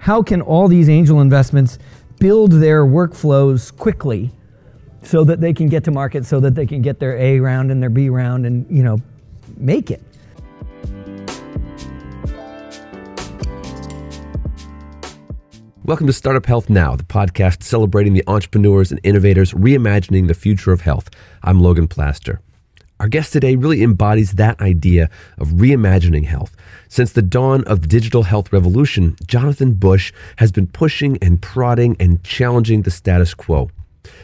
how can all these angel investments build their workflows quickly so that they can get to market, so that they can get their A round and their B round and, you know, make it. Welcome to Startup Health Now, the podcast celebrating the entrepreneurs and innovators reimagining the future of health. I'm Logan Plaster. Our guest today really embodies that idea of reimagining health. Since the dawn of the digital health revolution, Jonathan Bush has been pushing and prodding and challenging the status quo.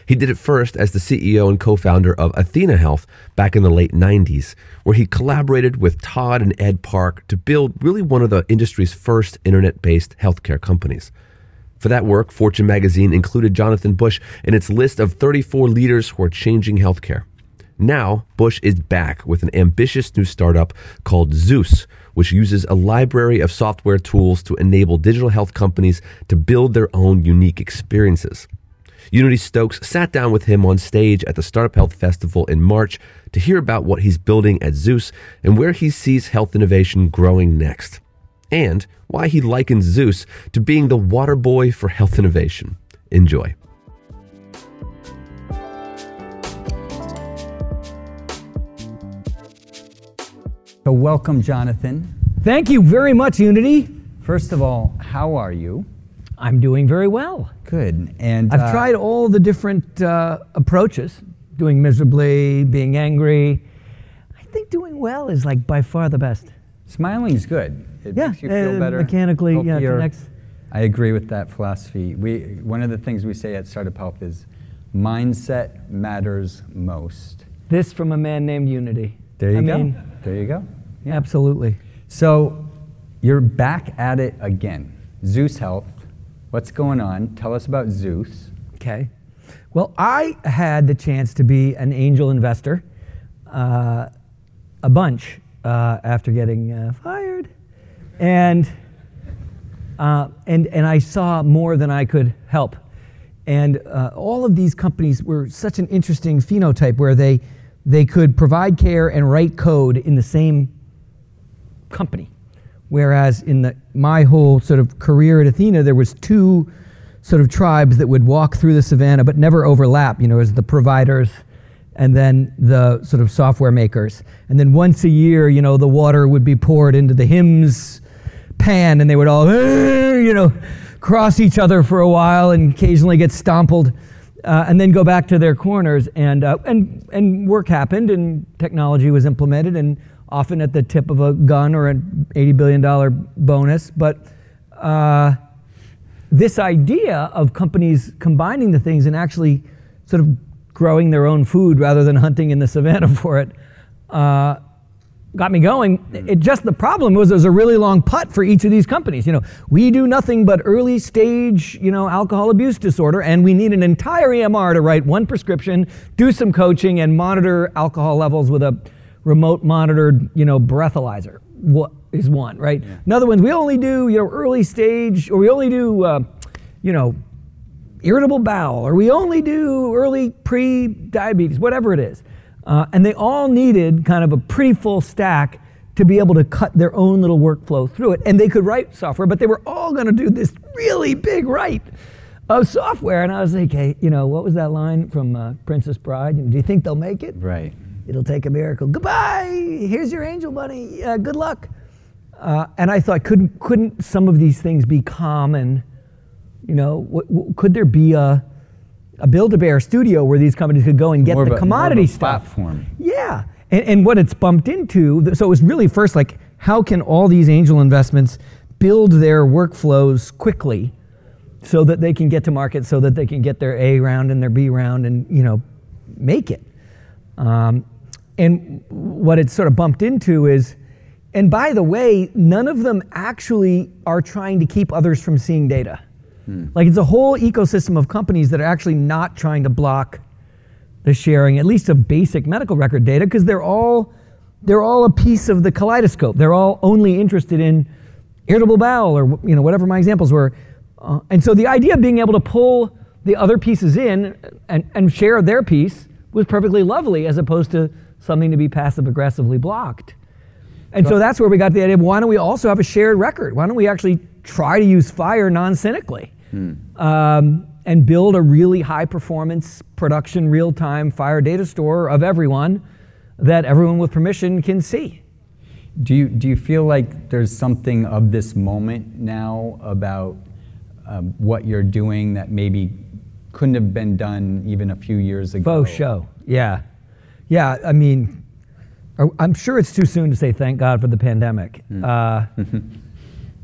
He did it first as the CEO and co founder of Athena Health back in the late 90s, where he collaborated with Todd and Ed Park to build really one of the industry's first internet based healthcare companies. For that work, Fortune magazine included Jonathan Bush in its list of 34 leaders who are changing healthcare. Now, Bush is back with an ambitious new startup called Zus, which uses a library of software tools to enable digital health companies to build their own unique experiences. Unity Stoakes sat down with him on stage at the Startup Health Festival in March to hear about what he's building at Zus and where he sees health innovation growing next, and why he likens Zus to being the water boy for health innovation. Enjoy. So, welcome, Jonathan. Thank you very much, Unity. First of all, how are you? I'm doing very well. Good. And I've uh, tried all the different uh, approaches doing miserably, being angry. I think doing well is like by far the best. Smiling is good. It Yeah, makes you feel uh, better. mechanically, yeah, healthier. connects. I agree with that philosophy. We one of the things we say at Startup Health is mindset matters most. This from a man named Unity. There you I go. mean, there you go. Yeah. Absolutely. So, you're back at it again. Zus Health. What's going on? Tell us about Zus. Okay. Well, I had the chance to be an angel investor uh, a bunch uh, after getting uh, fired. And, uh, and, and I saw more than I could help. And uh, all of these companies were such an interesting phenotype where they, they could provide care and write code in the same company. Whereas in the, my whole sort of career at Athena, there was two sort of tribes that would walk through the savannah but never overlap. You know, as the providers and then the sort of software makers. And then once a year, you know, the water would be poured into the HIMSS pan and they would all, you know, cross each other for a while and occasionally get stompled. Uh, and then go back to their corners, and, uh, and, and work happened, and technology was implemented, and often at the tip of a gun or an $80 billion bonus. But uh, this idea of companies combining the things and actually sort of growing their own food rather than hunting in the savannah for it uh, got me going. It just the problem was there's a really long putt for each of these companies. You know, we do nothing but early stage, you know, alcohol abuse disorder, and we need an entire EMR to write one prescription, do some coaching, and monitor alcohol levels with a remote monitored, you know, breathalyzer. What is one, right? Another one's we only do, you know, early stage, or we only do, uh, you know, irritable bowel, or we only do early pre-diabetes, whatever it is. Uh, and they all needed kind of a pretty full stack to be able to cut their own little workflow through it. And they could write software, but they were all going to do this really big write of software. And I was like, hey, you know, what was that line from uh, Princess Bride? Do you think they'll make it? Right. It'll take a miracle. Goodbye. Here's your angel money. Uh, good luck. Uh, and I thought, couldn't couldn't some of these things be common? You know, w- w- could there be a a Build-A-Bear studio where these companies could go and get More the a- commodity more of a stuff? platform. Yeah, and, and what it's bumped into. So it was really first like, how can all these angel investments build their workflows quickly, so that they can get to market, so that they can get their A round and their B round, and you know, make it. Um, and what it sort of bumped into is, and by the way, none of them actually are trying to keep others from seeing data. Like it's a whole ecosystem of companies that are actually not trying to block the sharing, at least of basic medical record data, because they're all they're all a piece of the kaleidoscope. They're all only interested in irritable bowel or you know whatever my examples were. Uh, and so the idea of being able to pull the other pieces in and, and share their piece was perfectly lovely as opposed to something to be passive aggressively blocked. And so that's where we got the idea of why don't we also have a shared record? Why don't we actually try to use FHIR non-cynically um, and build a really high performance production real-time FHIR data store of everyone that everyone with permission can see. Do you, do you feel like there's something of this moment now about um, what you're doing that maybe couldn't have been done even a few years ago? Faux show. Yeah. Yeah, I mean, I'm sure it's too soon to say thank God for the pandemic. Uh,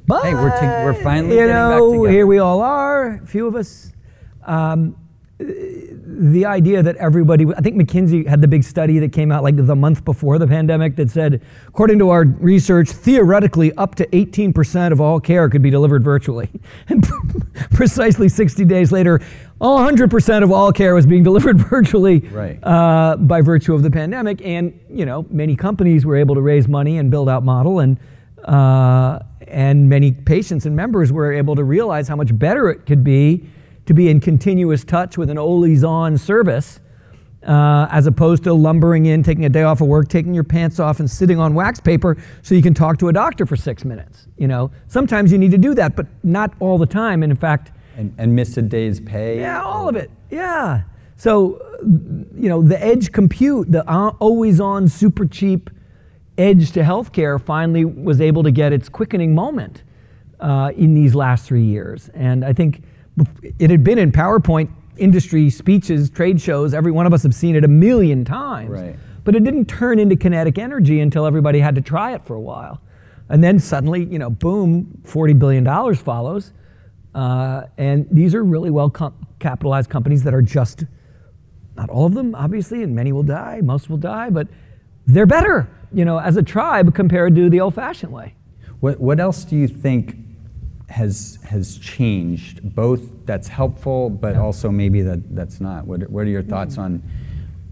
but Hey, we're to- we're finally you getting back know, together. here we all are, a few of us. Um, the idea that everybody, I think McKinsey had the big study that came out like the month before the pandemic that said, according to our research, theoretically up to 18% of all care could be delivered virtually. And precisely 60 days later, 100% of all care was being delivered virtually Right. uh, by virtue of the pandemic. And, you know, many companies were able to raise money and build out model and, uh, and many patients and members were able to realize how much better it could be to be in continuous touch with an always on service uh, as opposed to lumbering in, taking a day off of work, taking your pants off, and sitting on wax paper so you can talk to a doctor for six minutes. You know, sometimes you need to do that, but not all the time. And in fact, And, and miss a day's pay? yeah, all of it. Yeah. So, you know, the edge compute, the uh, always on, super cheap edge to healthcare finally was able to get its quickening moment uh, in these last three years. And I think it had been in PowerPoint industry speeches, trade shows. Every one of us have seen it a million times. Right. But it didn't turn into kinetic energy until everybody had to try it for a while. And then suddenly, you know, boom, $40 billion follows. Uh, and these are really well com- capitalized companies that are just, not all of them, obviously, and many will die, most will die, but they're better, you know, as a tribe compared to the old fashioned way. What, what else do you think has, has changed, both that's helpful, but also maybe that, that's not? What, are- what are your thoughts on,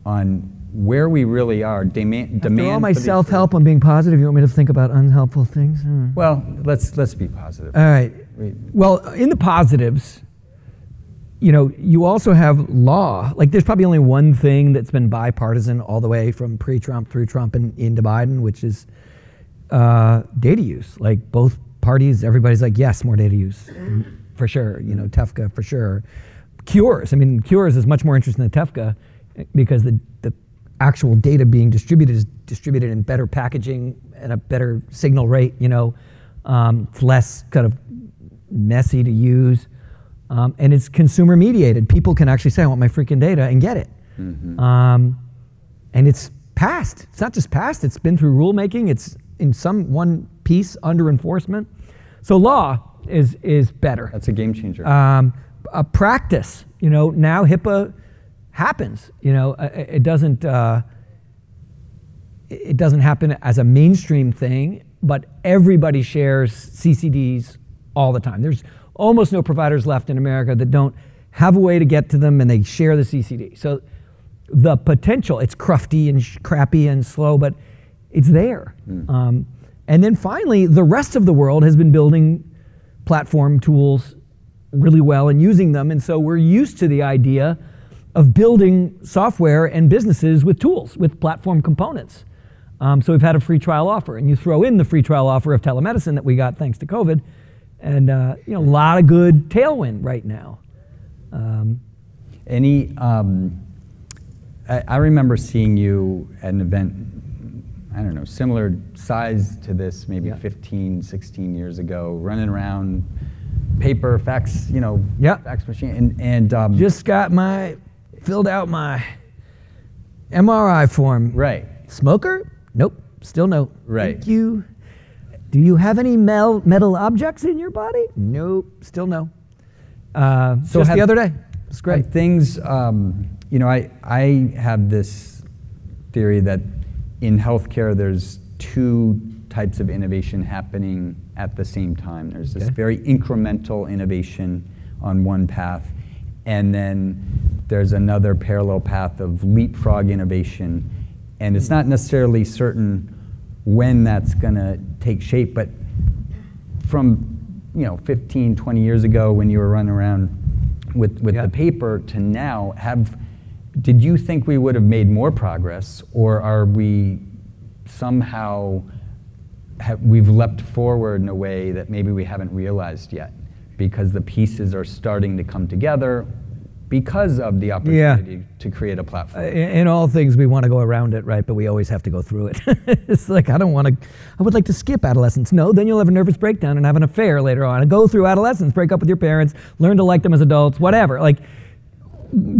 on where we really are? Demand, demand After all my self help on being positive, you want me to think about unhelpful things? Hmm. Well, let's, let's be positive. All right. Well, in the positives, you know, you also have law. Like, there's probably only one thing that's been bipartisan all the way from pre-Trump through Trump and into Biden, which is uh, data use. Like, both parties, everybody's like, yes, more data use, for sure. You know, TEFCA for sure. Cures. I mean, Cures is much more interesting than TEFCA because the the actual data being distributed is distributed in better packaging and a better signal rate. You know, um, it's less kind of messy to use, um, and it's consumer mediated. People can actually say, "I want my freaking data," and get it. Um, and it's passed. It's not just passed. It's been through rulemaking. It's in some one piece under enforcement. So law is is better. That's a game changer. Um, a practice. You know, now HIPAA happens. You know, uh, it it doesn't. Uh, it doesn't happen as a mainstream thing, but everybody shares CCDs all the time. There's almost no providers left in America that don't have a way to get to them and they share the CCD. So the potential, it's crufty and sh- crappy and slow, but it's there. Um, and then finally, the rest of the world has been building platform tools really well and using them. And so we're used to the idea of building software and businesses with tools, with platform components. Um, so we've had a free trial offer, and you throw in the free trial offer of telemedicine that we got thanks to COVID, and uh, you know a lot of good tailwind right now. Um, Any, um, I, I remember seeing you at an event, I don't know, similar size to this, maybe Yeah. 15, 16 years ago, running around, paper, fax, you know, Yeah. fax machine, and, and um, just got my filled out my MRI form. right. Smoker? Nope. Still no. Right. Thank you. Do you have any mel- metal objects in your body? Nope. Still no. Uh, So just have- the other day. It's great. Things, um, you know, I, I have this theory that in healthcare there's two types of innovation happening at the same time. There's this Okay. very incremental innovation on one path, and then there's another parallel path of leapfrog innovation. And it's hmm. not necessarily certain when that's going to take shape, but from you know 15 20 years ago when you were running around with, with Yeah. the paper to now have did you think we would have made more progress or are we somehow ha- we've leapt forward in a way that maybe we haven't realized yet because the pieces are starting to come together because of the opportunity to create a platform. in, in all things we want to go around it right but we always have to go through it. It's like i don't want to i would like to skip adolescence. No then you'll have a nervous breakdown and have an affair later on. And go through adolescence break up with your parents learn to like them as adults whatever. Like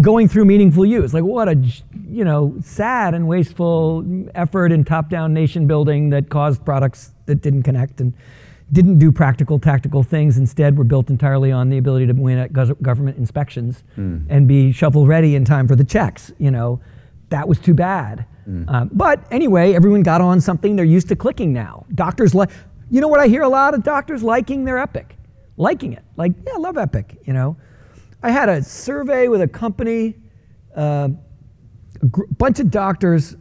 going through meaningful use. Like what a you know sad and wasteful effort in top-down nation building that caused products that didn't connect and didn't do practical tactical things. Instead were built entirely on the ability to win at government inspections and be shovel ready in time for the checks you know. That was too bad. Um, but anyway everyone got on something they're used to clicking now. Doctors like you know what i hear a lot of doctors liking their epic? Liking it. Like yeah i love epic you know I had a survey with a company. Uh, a gr- bunch of doctors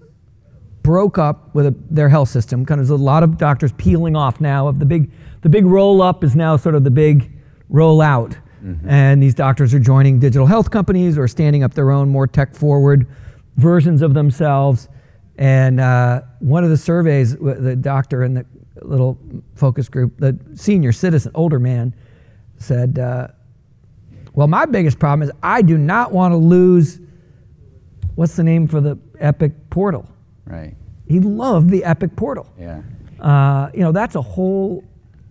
broke up with a, their health system. Kind of there's a lot of doctors peeling off now. Of the big, the big roll up is now sort of the big roll out, and these doctors are joining digital health companies or standing up their own more tech forward versions of themselves. And uh, one of the surveys, the doctor in the little focus group, the senior citizen, older man, said. Uh, well, my biggest problem is I do not want to lose. What's the name for the Epic portal? right. He loved the Epic portal. Yeah. Uh, you know, that's a whole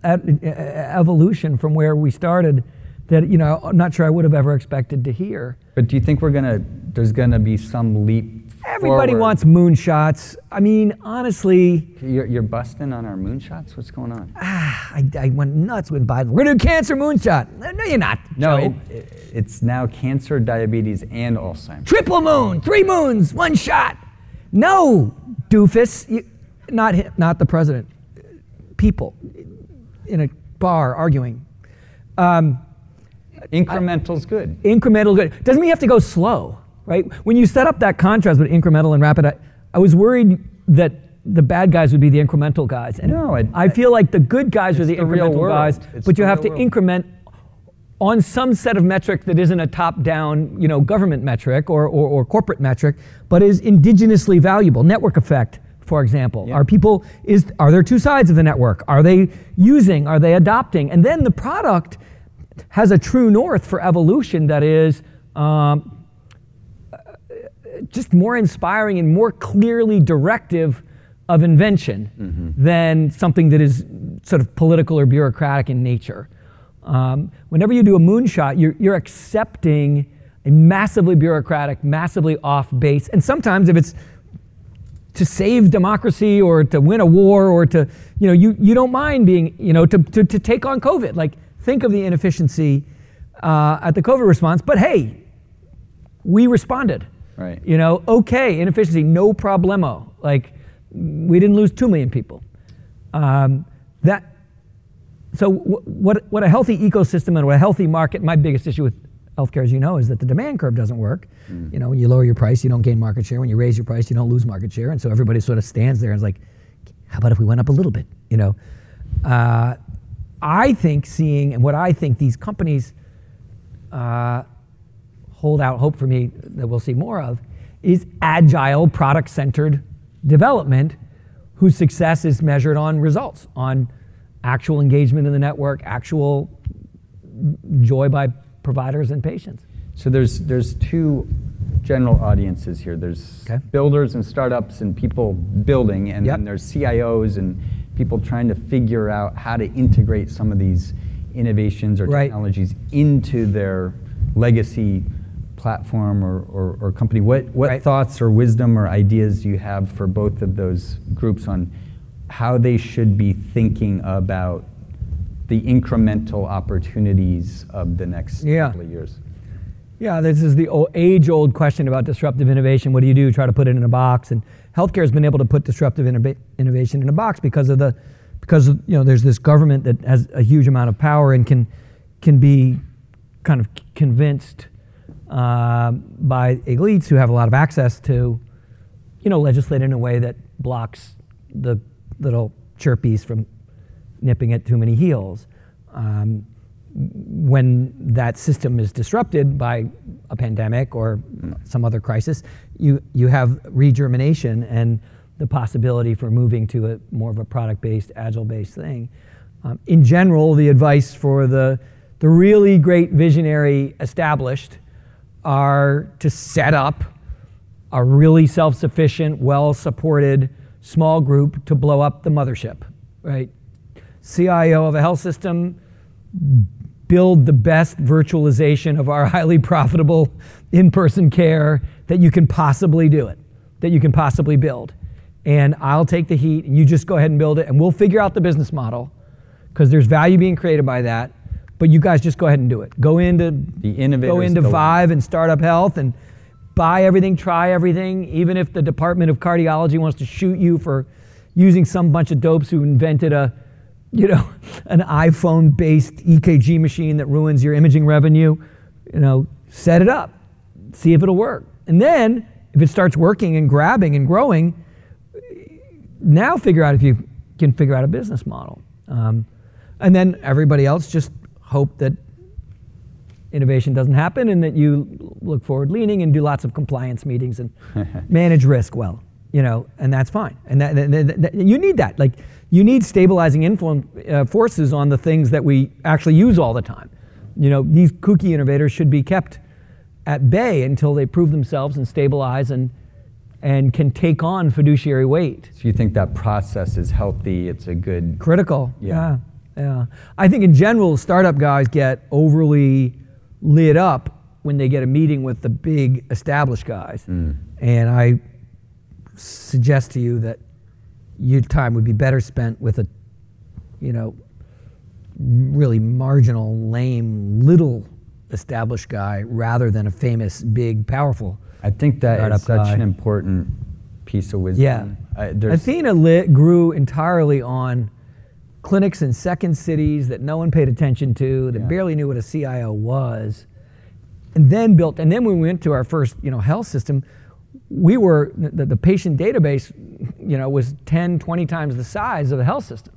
e- evolution from where we started. That you know, I'm not sure I would have ever expected to hear. But do you think we're gonna? There's gonna be some leap. Everybody forward? wants moonshots. I mean, honestly, You're, you're busting on our moonshots. What's going on? ah, I, I went nuts when Biden. We're gonna do cancer moonshot. No, you're not. No, Joe. it, it- it's now cancer, diabetes, and Alzheimer's. triple moon, three moons, one shot. No, doofus, you, not him, not the president. People in a bar arguing. Um, Incremental's good. incremental good doesn't mean you have to go slow, right? When you set up that contrast with incremental and rapid, I, I was worried that the bad guys would be the incremental guys, and No, I- I feel like the good guys are the, the incremental guys, It's but you have to world. increment on some set of metric that isn't a top-down, you know, government metric or, or, or corporate metric, but is indigenously valuable. Network effect, for example. Yeah. Are people is are there two sides of the network? Are they using? Are they adopting? And then the product has a true north for evolution that is um, just more inspiring and more clearly directive of invention than something that is sort of political or bureaucratic in nature. Um, whenever you do a moonshot, you're, you're accepting a massively bureaucratic, massively off base, and sometimes if it's to save democracy or to win a war or to, you know, you, you don't mind being, you know, to, to, to take on COVID. Like, think of the inefficiency uh, at the COVID response, but hey, we responded. Right. You know, okay, inefficiency, no problemo. Like, we didn't lose two million people. Um, that, so wh- what, what a healthy ecosystem and what a healthy market, my biggest issue with healthcare, as you know, is that the demand curve doesn't work. You know, when you lower your price, you don't gain market share. When you raise your price, you don't lose market share. And so everybody sort of stands there and is like, how about if we went up a little bit? You know, uh, I think seeing, and what I think these companies uh, hold out hope for me that we'll see more of is agile, product centered development whose success is measured on results, on actual engagement in the network, actual joy by providers and patients. So there's there's two general audiences here. There's Okay. builders and startups and people building, and Yep. then there's CIOs and people trying to figure out how to integrate some of these innovations or Right. technologies into their legacy platform or, or, or company. What what Right. thoughts or wisdom or ideas do you have for both of those groups on how they should be thinking about the incremental opportunities of the next Yeah. couple of years? Yeah, this is the age old question about disruptive innovation. What do you do? Try to put it in a box. And healthcare has been able to put disruptive innova- innovation in a box because of the, because of, you know, there's this government that has a huge amount of power and can, can be kind of convinced uh, by elites who have a lot of access to, you know, legislate in a way that blocks the little chirpies from nipping at too many heels. Um, when that system is disrupted by a pandemic or some other crisis, you, you have regermination and the possibility for moving to a more of a product-based, agile-based thing. Um, in general, the advice for the the really great visionary established are to set up a really self-sufficient, well-supported small group to blow up the mothership, right? CIO of a health system, build the best virtualization of our highly profitable in-person care that you can possibly do it, that you can possibly build. And I'll take the heat and you just go ahead and build it and we'll figure out the business model because there's value being created by that. But you guys just go ahead and do it. Go into The innovators go into go in. Vive and Startup Health and buy everything, try everything. Even if the Department of Cardiology wants to shoot you for using some bunch of dopes who invented a, you know, an iPhone-based EKG machine that ruins your imaging revenue, you know, set it up, see if it'll work, and then if it starts working and grabbing and growing, now figure out if you can figure out a business model. Um, and then everybody else just hope that innovation doesn't happen and that you look forward leaning and do lots of compliance meetings and manage risk well you know and that's fine and that, that- that- you need that like you need stabilizing influence uh, forces on the things that we actually use all the time you know these kooky innovators should be kept at bay until they prove themselves and stabilize and and can take on fiduciary weight So you think that process is healthy? It's a good. critical. Yeah. yeah, yeah. I think in general, startup guys get overly lit up when they get a meeting with the big established guys, Mm. and I suggest to you that your time would be better spent with a, you know, really marginal, lame, little established guy rather than a famous, big, powerful. I think that is such guy. an important piece of wisdom. Yeah. I, Athena lit grew entirely on clinics in second cities that no one paid attention to, that Yeah. barely knew what a CIO was, and then built. And then when we went to our first, you know, health system, we were the, the patient database, you know, was 10, 20 times the size of the health system.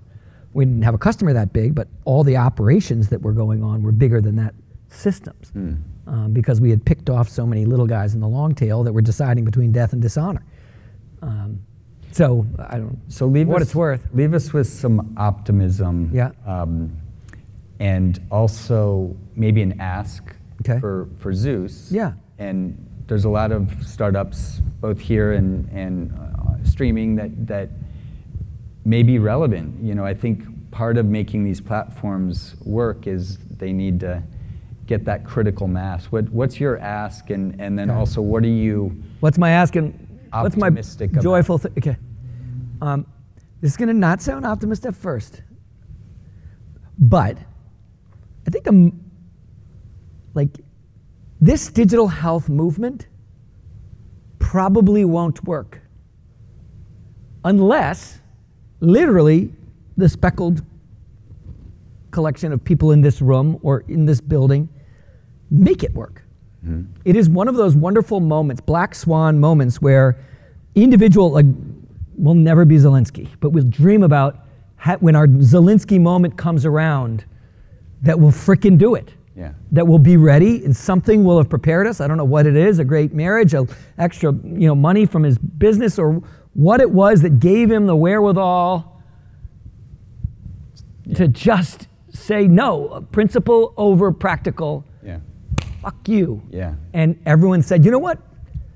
We didn't have a customer that big, but all the operations that were going on were bigger than that systems Hmm. um, because we had picked off so many little guys in the long tail that were deciding between death and dishonor. Um, so I don't. So leave what us, it's worth. Leave us with some optimism. Yeah. Um, and also maybe an ask Okay. for, for Zus. Yeah. And there's a lot of startups, both here and, and uh, streaming, that, that may be relevant. You know, I think part of making these platforms work is they need to get that critical mass. What, what's your ask? And, and then Okay. also, what are you What's my asking? What's my Optimistic about- joyful? Th- okay. Um, this is going to not sound optimistic at first, but I think the like this digital health movement probably won't work unless literally the speckled collection of people in this room or in this building make it work. Mm-hmm. It is one of those wonderful moments, black swan moments, where individual like we'll never be Zelensky, but we'll dream about ha- when our Zelensky moment comes around, that we'll frickin' do it. Yeah. That we'll be ready, and something will have prepared us. I don't know what it is—a great marriage, a extra you know money from his business, or what it was that gave him the wherewithal to just say no, principle over practical. Fuck you. Yeah. And everyone said, you know what?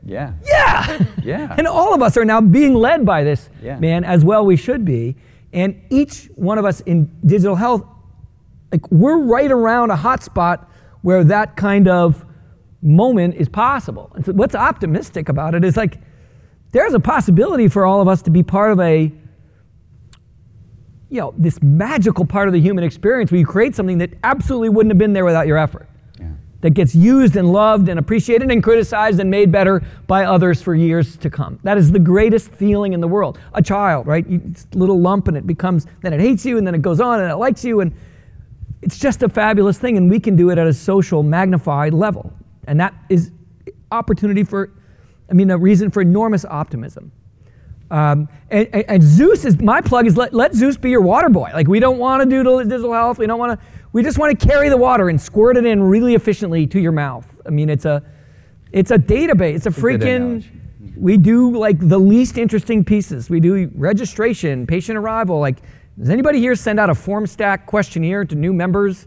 Yeah. Yeah. Yeah. and all of us are now being led by this Yeah. man, as well we should be. And each one of us in digital health, like we're right around a hot spot where that kind of moment is possible. And so what's optimistic about it is like there's a possibility for all of us to be part of a you know, this magical part of the human experience where you create something that absolutely wouldn't have been there without your effort. That gets used and loved and appreciated and criticized and made better by others for years to come. That is the greatest feeling in the world. A child, right? It's a little lump and it becomes, then it hates you and then it goes on and it likes you and it's just a fabulous thing and we can do it at a social magnified level. And that is opportunity for, I mean, a reason for enormous optimism. Um, and, and, and Zus is my plug is let, let Zus be your water boy. Like we don't want to do digital health. We don't want to. We just want to carry the water and squirt it in really efficiently to your mouth. I mean, it's a, it's a database. It's a freaking. we do like the least interesting pieces. We do registration, patient arrival. Like, does anybody here send out a Formstack questionnaire to new members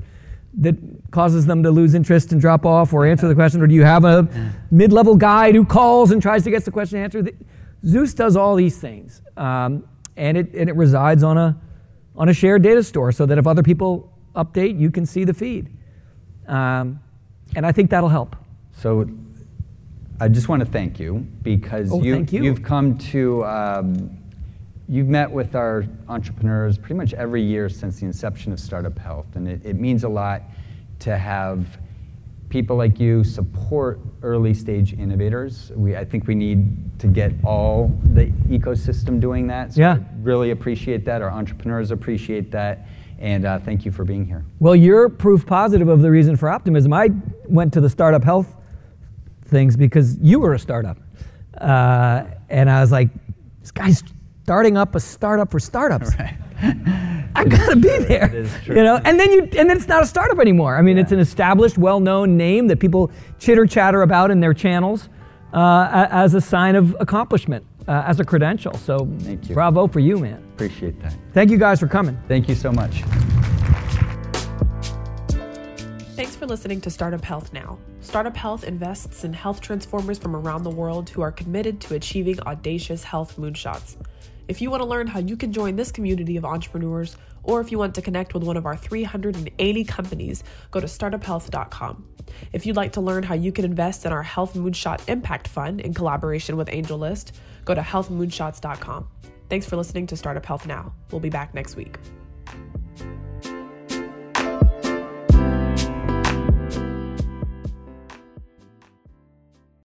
that causes them to lose interest and drop off or answer the question? Or do you have a mid level guide who calls and tries to get the question answered? Zus does all these things. Um, and, it, and it resides on a, on a shared data store so that if other people update, you can see the feed. Um, and I think that'll help. So I just want to thank you because Oh, you, thank you. have come to, um, you've met with our entrepreneurs pretty much every year since the inception of Startup Health. And it, it means a lot to have people like you support early stage innovators. We, I think we need to get all the ecosystem doing that. So Yeah. I really appreciate that. Our entrepreneurs appreciate that. And uh, thank you for being here. Well, you're proof positive of the reason for optimism. I went to the startup health things because you were a startup. Uh, and I was like, this guy's starting up a startup for startups. I gotta be there. That is true. You know, and then you and then it's not a startup anymore. I mean, it's an established, well-known name that people chitter chatter about in their channels uh, as a sign of accomplishment, uh, as a credential. So, Thank you. bravo for you, man. Appreciate that. Thank you guys for coming. Thank you so much. Thanks for listening to Startup Health Now. Startup Health invests in health transformers from around the world who are committed to achieving audacious health moonshots. If you want to learn how you can join this community of entrepreneurs, or if you want to connect with one of our 380 companies, go to startuphealth.com. If you'd like to learn how you can invest in our Health Moonshot Impact Fund in collaboration with AngelList, go to healthmoonshots.com. Thanks for listening to Startup Health Now. We'll be back next week.